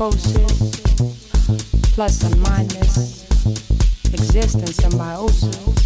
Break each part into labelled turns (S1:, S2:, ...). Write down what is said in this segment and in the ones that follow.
S1: A plus and minus, existence and love,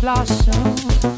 S1: blossom.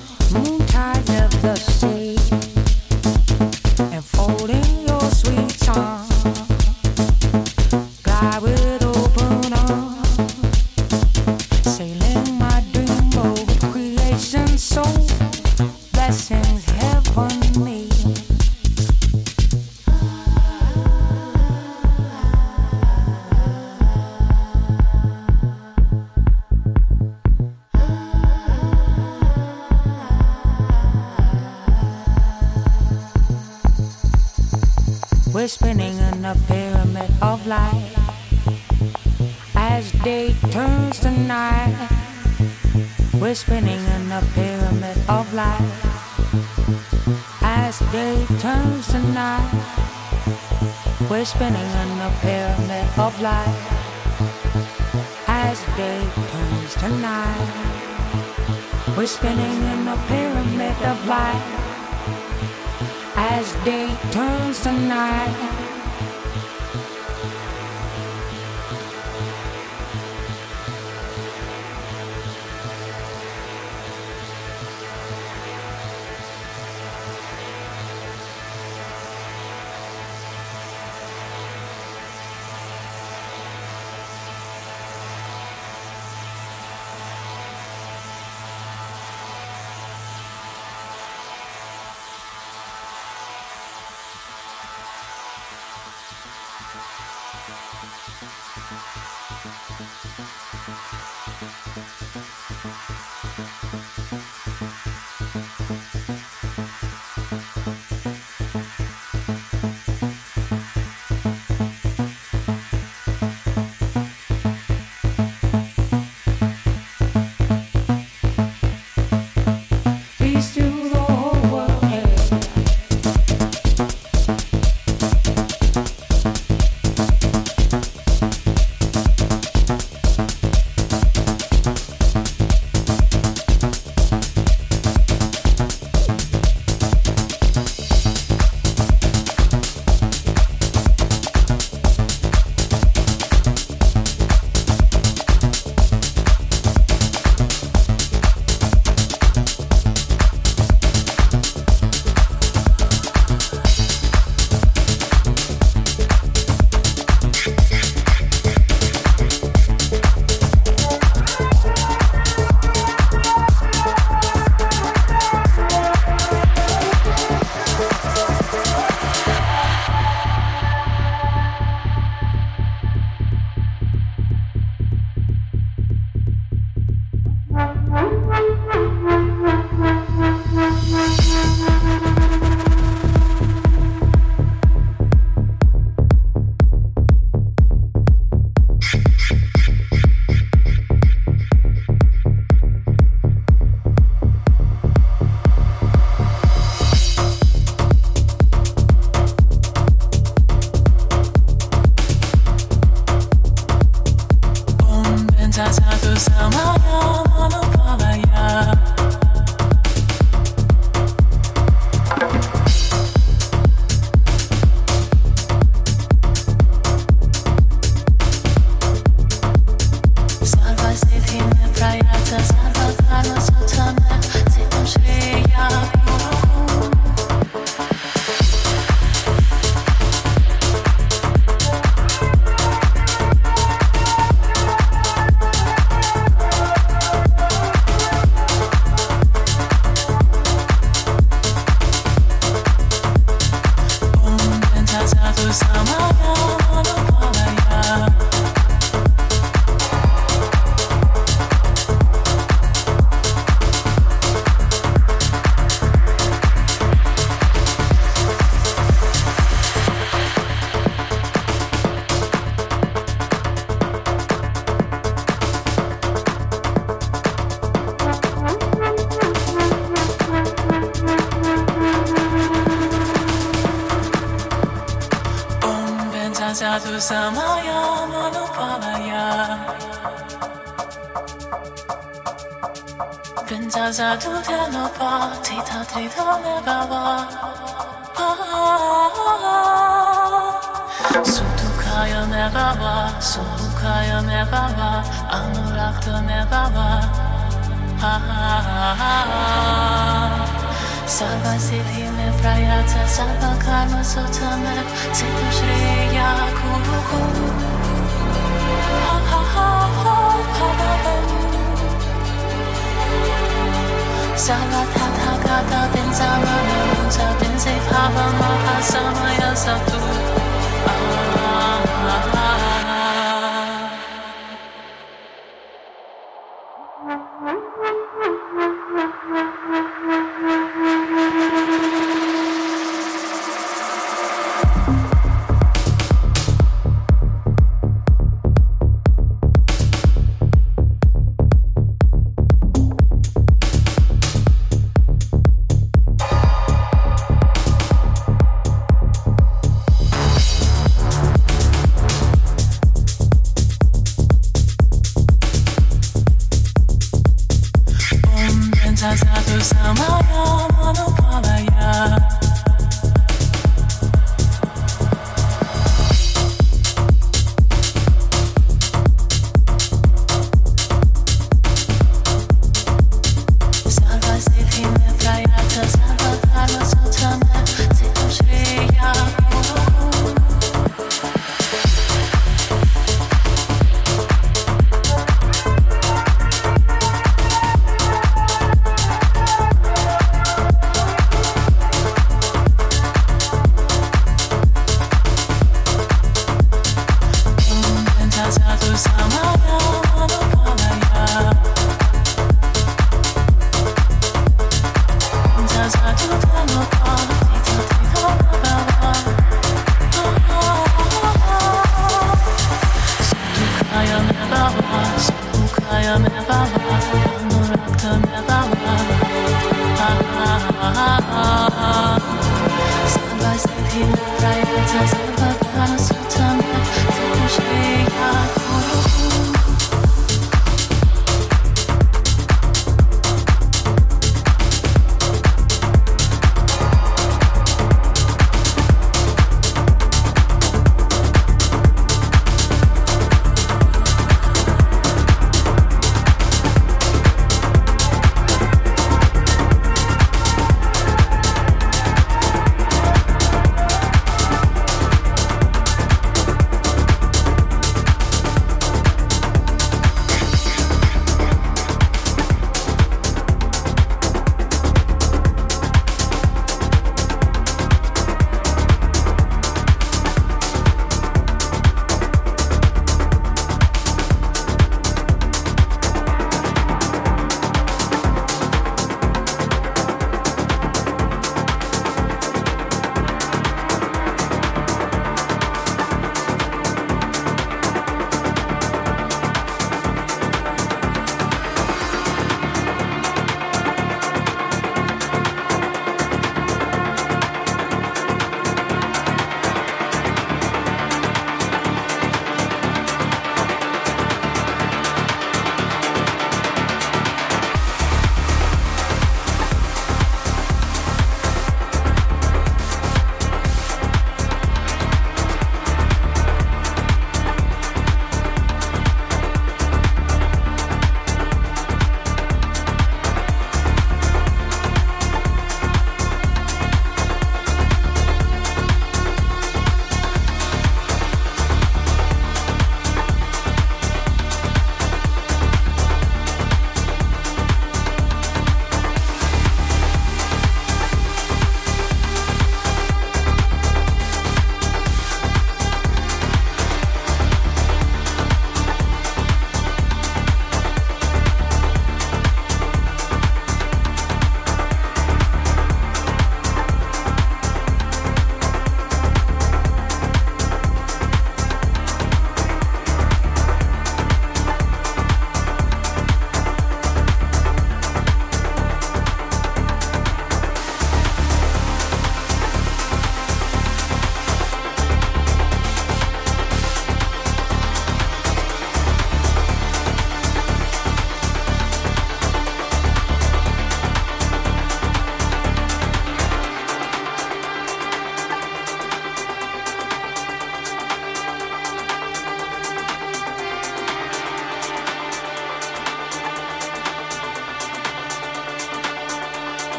S1: Somehow.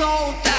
S2: so